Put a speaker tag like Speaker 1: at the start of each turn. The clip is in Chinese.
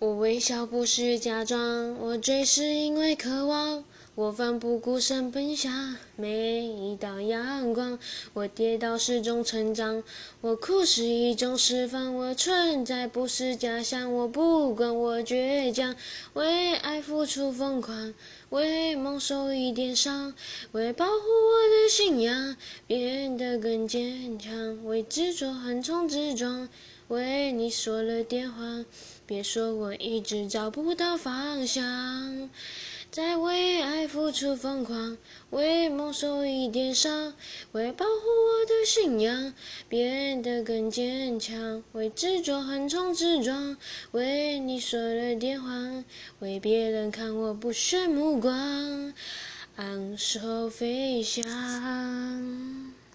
Speaker 1: 我微笑不是假装，我追是因为渴望。我奋不顾身奔向每一道阳光，我跌倒是种成长，我哭是一种释放，我存在不是假象，我不管我倔强，为爱付出疯狂，为梦受一点伤，为保护我的信仰变得更坚强，为执着横冲直撞，为你说了电话，别说我一直找不到方向。在为爱付出疯狂，为梦受一点伤，为保护我的信仰变得更坚强，为执着横冲直撞，为你说了电话，为别人看我不屑目光，昂首飞翔。